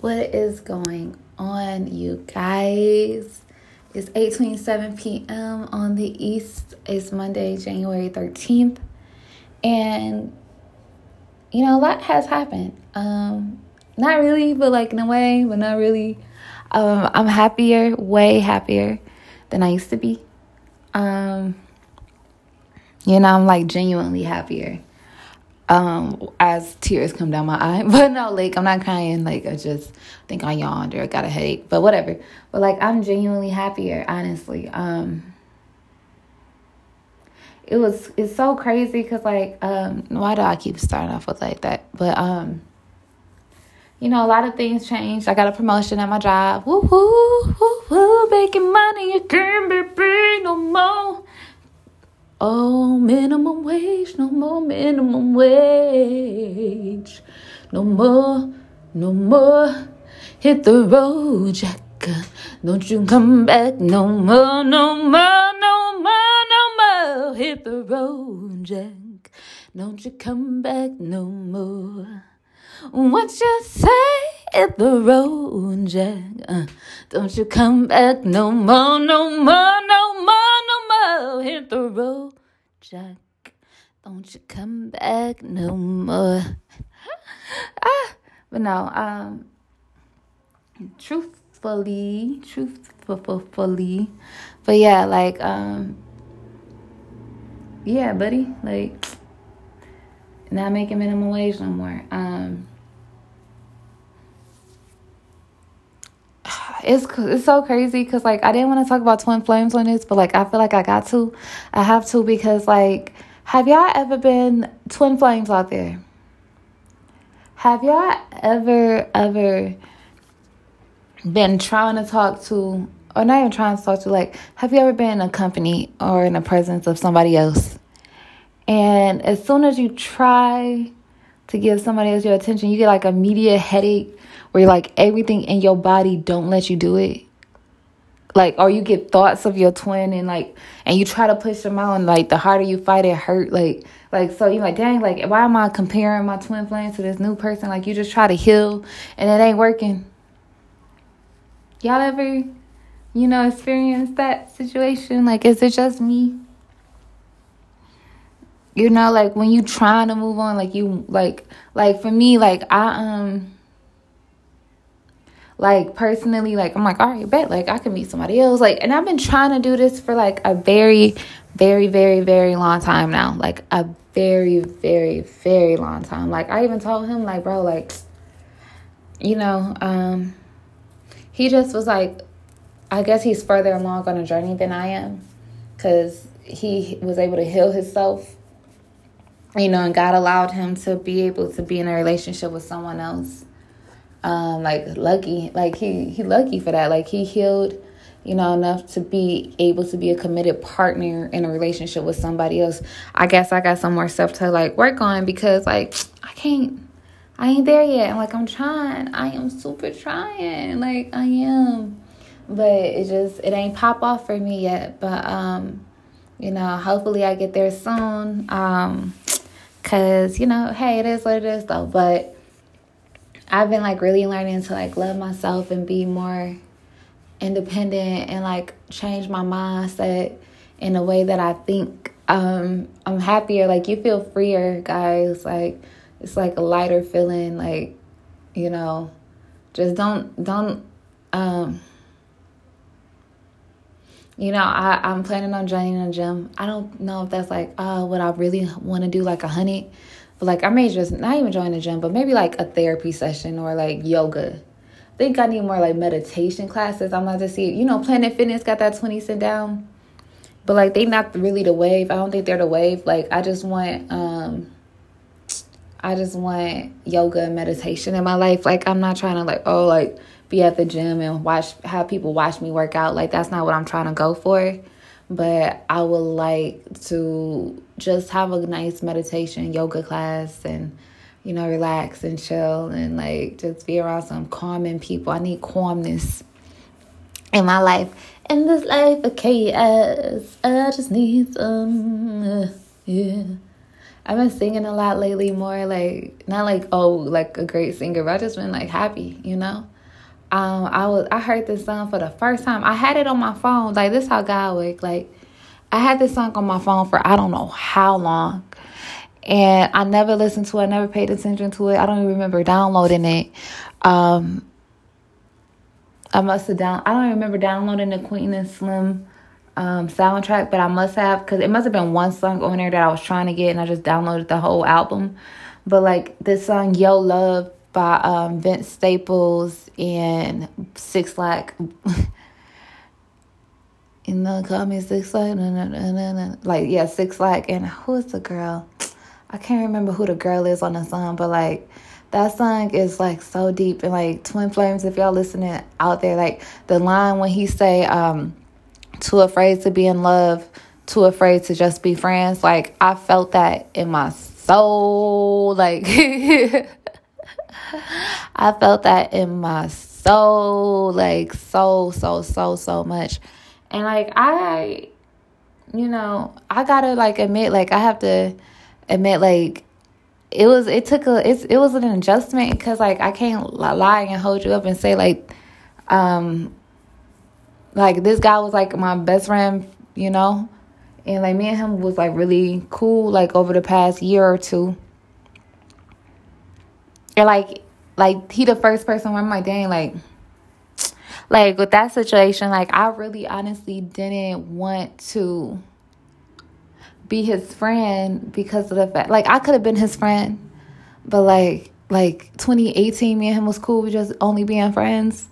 What is going on, you guys? It's 8:27 p.m. on the East. It's Monday, January 13th. And you know, a lot has happened. Um not really, but like in a way, but not really. Um I'm happier, way happier than I used to be. Um you know, I'm like genuinely happier um as tears come down my eye but no like i'm not crying like i just think i yawned or I got a headache but whatever. But like i'm genuinely happier honestly. Um it was it's so crazy because like um why do i keep starting off with like that? But um you know a lot of things changed. I got a promotion at my job. Woo woo woo woo making money you can't be free no more Oh, minimum wage, no more minimum wage. No more, no more. Hit the road, Jack. Don't you come back no more, no more, no more, no more. Hit the road, Jack. Don't you come back no more. What you say? Hit the road, Jack. Uh, don't you come back no more, no more, no more, more. Hit the road, Jack. Don't you come back no more. ah, but no, um, truthfully, truthfully, but yeah, like, um, yeah, buddy, like, not making minimum wage no more. Um, it's it's so crazy because like I didn't want to talk about twin flames on this, but like I feel like I got to, I have to because like, have y'all ever been twin flames out there? Have y'all ever ever been trying to talk to, or not even trying to talk to, like, have you ever been in a company or in the presence of somebody else, and as soon as you try to give somebody else your attention, you get like immediate headache where like everything in your body don't let you do it. Like or you get thoughts of your twin and like and you try to push them out and like the harder you fight it hurt like like so you're like dang like why am i comparing my twin flame to this new person? Like you just try to heal and it ain't working. Y'all ever you know experience that situation? Like is it just me you know like when you trying to move on like you like like for me like i um like personally like i'm like all right bet like i can meet somebody else like and i've been trying to do this for like a very very very very long time now like a very very very long time like i even told him like bro like you know um he just was like i guess he's further along on a journey than i am because he was able to heal himself you know and god allowed him to be able to be in a relationship with someone else um, like lucky, like he he lucky for that. Like he healed, you know, enough to be able to be a committed partner in a relationship with somebody else. I guess I got some more stuff to like work on because like I can't, I ain't there yet. Like I'm trying. I am super trying. Like I am, but it just it ain't pop off for me yet. But um, you know, hopefully I get there soon. Um, cause you know, hey, it is what it is though. But I've been like really learning to like love myself and be more independent and like change my mindset in a way that I think um I'm happier. Like you feel freer guys. Like it's like a lighter feeling. Like you know just don't don't um you know I, i'm planning on joining a gym i don't know if that's like uh what i really want to do like a honey but like I may just not even join a gym, but maybe like a therapy session or like yoga. I think I need more like meditation classes. I'm about to see, you know, Planet Fitness got that 20 cent down. But like they not really the wave. I don't think they're the wave. Like I just want um I just want yoga and meditation in my life. Like I'm not trying to like, oh like be at the gym and watch have people watch me work out. Like that's not what I'm trying to go for but I would like to just have a nice meditation yoga class and you know relax and chill and like just be around some calming people. I need calmness in my life. In this life of chaos, I just need some uh, yeah. I've been singing a lot lately, more like not like oh like a great singer, but I just been like happy, you know. Um, I was I heard this song for the first time. I had it on my phone. Like this how God work. Like I had this song on my phone for I don't know how long. And I never listened to it, I never paid attention to it. I don't even remember downloading it. Um I must have down I don't remember downloading the Queen and Slim um, soundtrack, but I must have because it must have been one song on there that I was trying to get, and I just downloaded the whole album. But like this song "Yo Love" by um, Vince Staples and Six Lack. In the call me Six Lack, like yeah, Six Lack, and who's the girl? I can't remember who the girl is on the song, but like that song is like so deep and like Twin Flames. If y'all listening out there, like the line when he say, um, too afraid to be in love, too afraid to just be friends. Like I felt that in my soul. Like I felt that in my soul, like so, so, so, so much. And like I you know, I gotta like admit, like I have to admit like it was it took a it's it was an adjustment because like I can't lie and hold you up and say like um like this guy was like my best friend, you know? And like me and him was like really cool like over the past year or two. And like like he the first person where I'm like, dang, like like with that situation, like I really honestly didn't want to be his friend because of the fact like I could have been his friend, but like like 2018 me and him was cool with just only being friends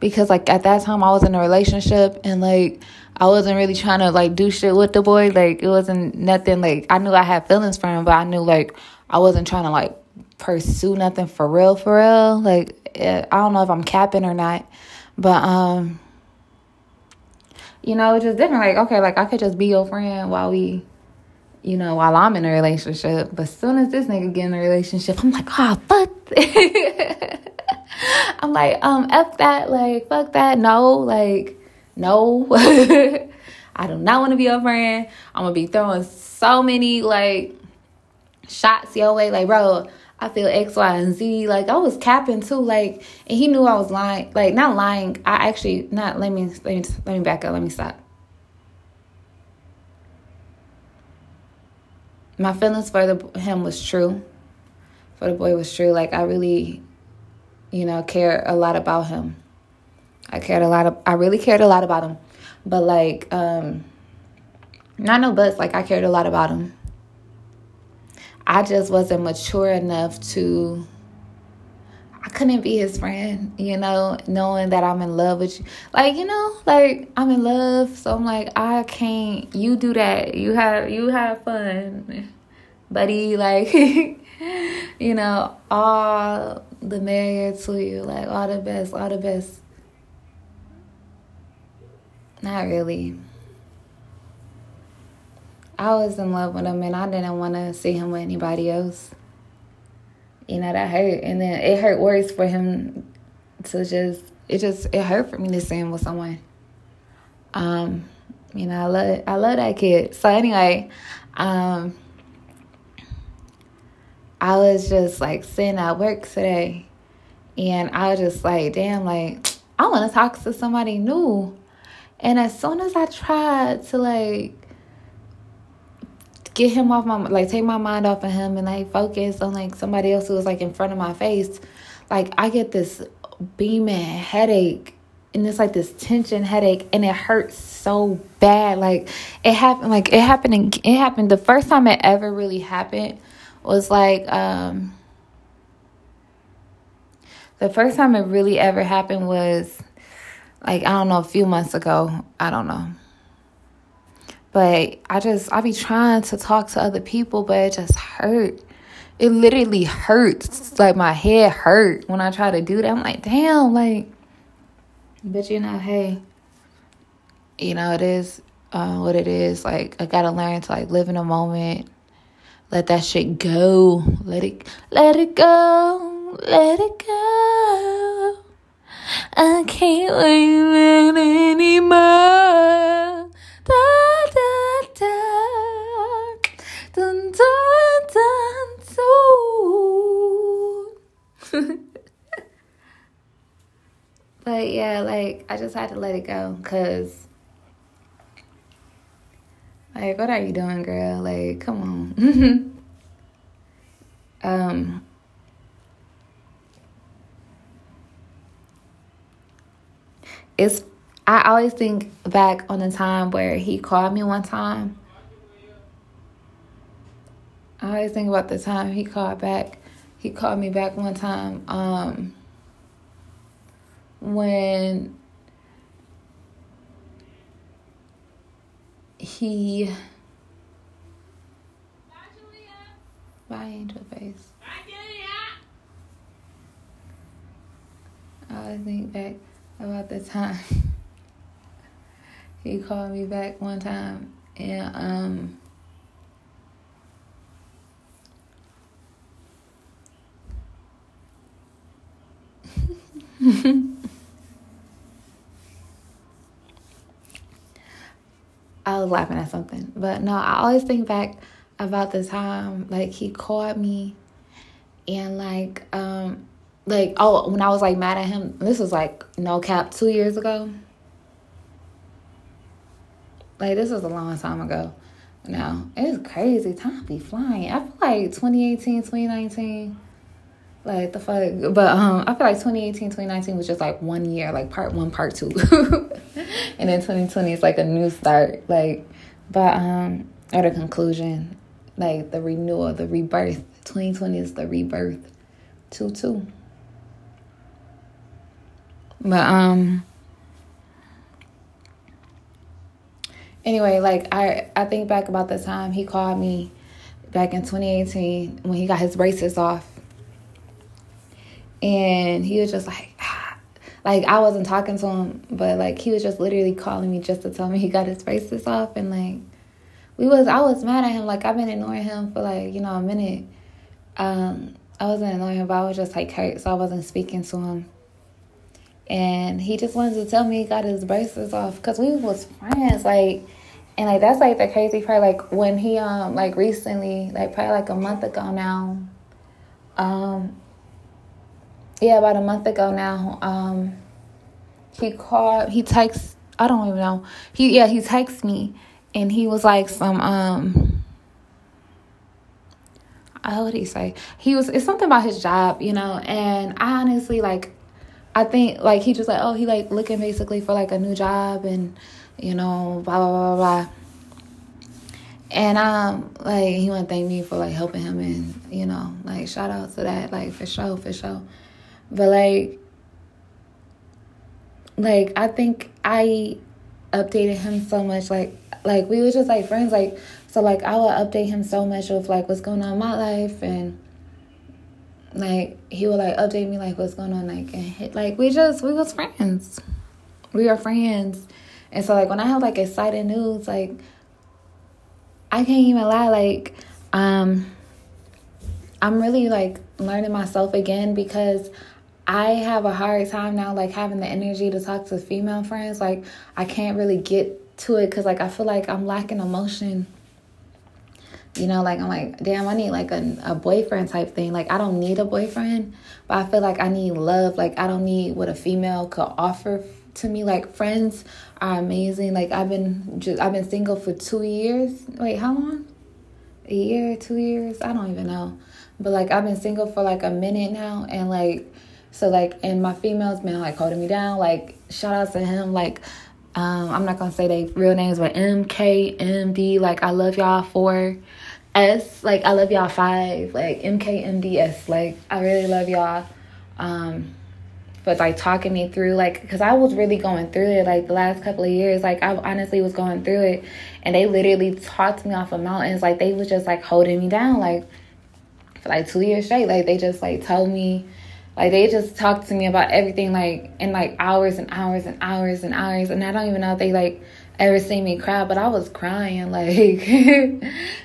because like at that time I was in a relationship and like I wasn't really trying to like do shit with the boy. Like it wasn't nothing like I knew I had feelings for him, but I knew like I wasn't trying to like pursue nothing for real for real. Like eh, I don't know if I'm capping or not, but um you know, it's just different. Like, okay, like I could just be your friend while we, you know, while I'm in a relationship. But as soon as this nigga get in a relationship, I'm like, oh, fuck. I'm like, um, F that, like, fuck that, no, like, no. I do not want to be your friend. I'm gonna be throwing so many like shots your way, like, bro, I feel X, Y, and Z. Like I was capping too, like, and he knew I was lying. Like, not lying. I actually not. Let me let me let me back up. Let me stop. My feelings for the him was true. For the boy was true. Like I really you know, care a lot about him. I cared a lot of, I really cared a lot about him. But like, um, not no buts, like I cared a lot about him. I just wasn't mature enough to I couldn't be his friend, you know, knowing that I'm in love with you. Like, you know, like I'm in love, so I'm like, I can't you do that. You have you have fun, buddy, like you know, all the merrier to you. Like all the best, all the best. Not really. I was in love with him and I didn't want to see him with anybody else. You know, that hurt. And then it hurt worse for him to just, it just, it hurt for me to see him with someone. Um, you know, I love, I love that kid. So anyway, um, I was just like sitting at work today and I was just like, damn, like, I want to talk to somebody new. And as soon as I tried to like get him off my like take my mind off of him and like focus on like somebody else who was like in front of my face, like I get this beaming headache and it's like this tension headache and it hurts so bad. Like it happened like it happened and it happened the first time it ever really happened was like um the first time it really ever happened was like I don't know a few months ago. I don't know. But I just I be trying to talk to other people, but it just hurt. It literally hurts. Like my head hurt when I try to do that. I'm like, damn, like but you know, hey, you know, it is uh, what it is. Like I gotta learn to like live in a moment let that shit go. Let it let it go. Let it go. I can't wait anymore. Like I just had to let it go because like what are you doing, girl? Like, come on. um it's I always think back on the time where he called me one time. I always think about the time he called back. He called me back one time. Um when he Bye, Angel Face. I think back about the time he called me back one time and um I was laughing at something. But no, I always think back about the time like he called me and like um like oh when I was like mad at him, this was like no cap two years ago. Like this was a long time ago. Now it's crazy. Time be flying. I feel like 2018, 2019 like the fuck but um i feel like 2018 2019 was just like one year like part one part two and then 2020 is like a new start like but um or the conclusion like the renewal the rebirth. 2020 is the rebirth. Two two. But um anyway like i i think back about the time he called me back in 2018 when he got his braces off. And he was just like. Like I wasn't talking to him, but like he was just literally calling me just to tell me he got his braces off and like we was I was mad at him like I've been ignoring him for like you know a minute. Um, I wasn't ignoring him, but I was just like hurt, so I wasn't speaking to him. And he just wanted to tell me he got his braces off because we was friends, like, and like that's like the crazy part. Like when he um like recently, like probably like a month ago now, um, yeah, about a month ago now, um, he called, he texts, I don't even know. He, yeah, he texts me and he was like some, um, how would he say? He was, it's something about his job, you know, and I honestly, like, I think, like, he just like, oh, he, like, looking basically for, like, a new job and, you know, blah, blah, blah, blah, blah. And um, like he want to thank me for like helping him, and you know, like shout out to that, like for sure, for sure. But like like I think I updated him so much like like we were just like friends like so like I would update him so much of like what's going on in my life and like he would like update me like what's going on like and hit, like we just we was friends. We were friends. And so like when I have like exciting news like I can't even lie like um I'm really like learning myself again because I have a hard time now, like having the energy to talk to female friends. Like, I can't really get to it because, like, I feel like I'm lacking emotion. You know, like, I'm like, damn, I need like a, a boyfriend type thing. Like, I don't need a boyfriend, but I feel like I need love. Like, I don't need what a female could offer to me. Like, friends are amazing. Like, I've been just, I've been single for two years. Wait, how long? A year, two years? I don't even know. But, like, I've been single for like a minute now, and like, so like, and my females been like holding me down. Like, shout out to him. Like, um, I'm not gonna say they real names, but MKMD. Like, I love y'all for S. Like, I love y'all five. Like MKMDS. Like, I really love y'all. Um, but like talking me through like because i was really going through it like the last couple of years like i honestly was going through it and they literally talked me off of mountains like they was just like holding me down like for like two years straight like they just like told me like they just talked to me about everything like in like hours and hours and hours and hours and I don't even know if they like ever see me cry, but I was crying like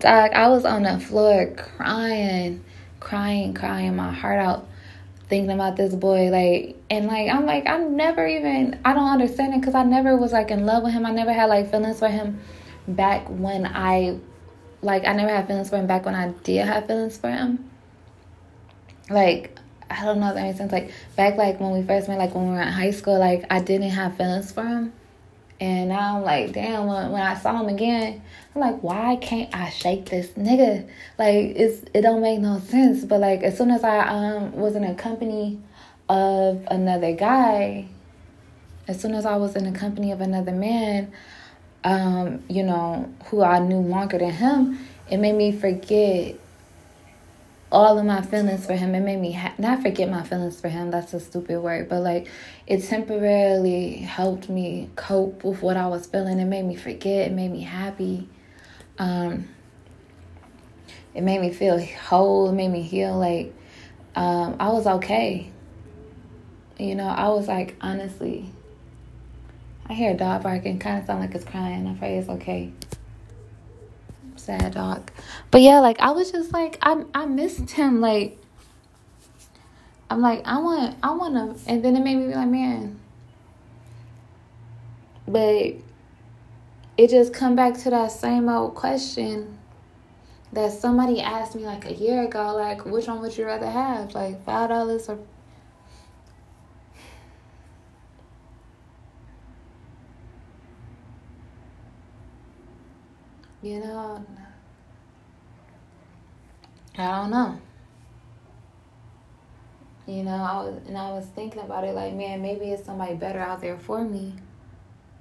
dog, I was on the floor crying, crying, crying my heart out thinking about this boy like and like I'm like I never even I don't understand it cuz I never was like in love with him. I never had like feelings for him back when I like I never had feelings for him back when I did have feelings for him. Like I don't know if that makes sense. Like back like when we first met, like when we were in high school, like I didn't have feelings for him. And now I'm like, damn, when, when I saw him again, I'm like, why can't I shake this nigga? Like it's it don't make no sense. But like as soon as I um was in a company of another guy, as soon as I was in the company of another man, um, you know, who I knew longer than him, it made me forget all of my feelings for him. It made me ha- not forget my feelings for him. That's a stupid word, but like it temporarily helped me cope with what I was feeling. It made me forget. It made me happy. Um, it made me feel whole. It made me heal. Like um, I was okay. You know, I was like honestly. I hear a dog barking, kind of sound like it's crying. I pray it's okay sad dog. But yeah, like I was just like I I missed him. Like I'm like I want I want to, and then it made me be like man. But it just come back to that same old question that somebody asked me like a year ago. Like which one would you rather have, like five dollars or You know, I don't know. You know, I was and I was thinking about it like, man, maybe it's somebody better out there for me.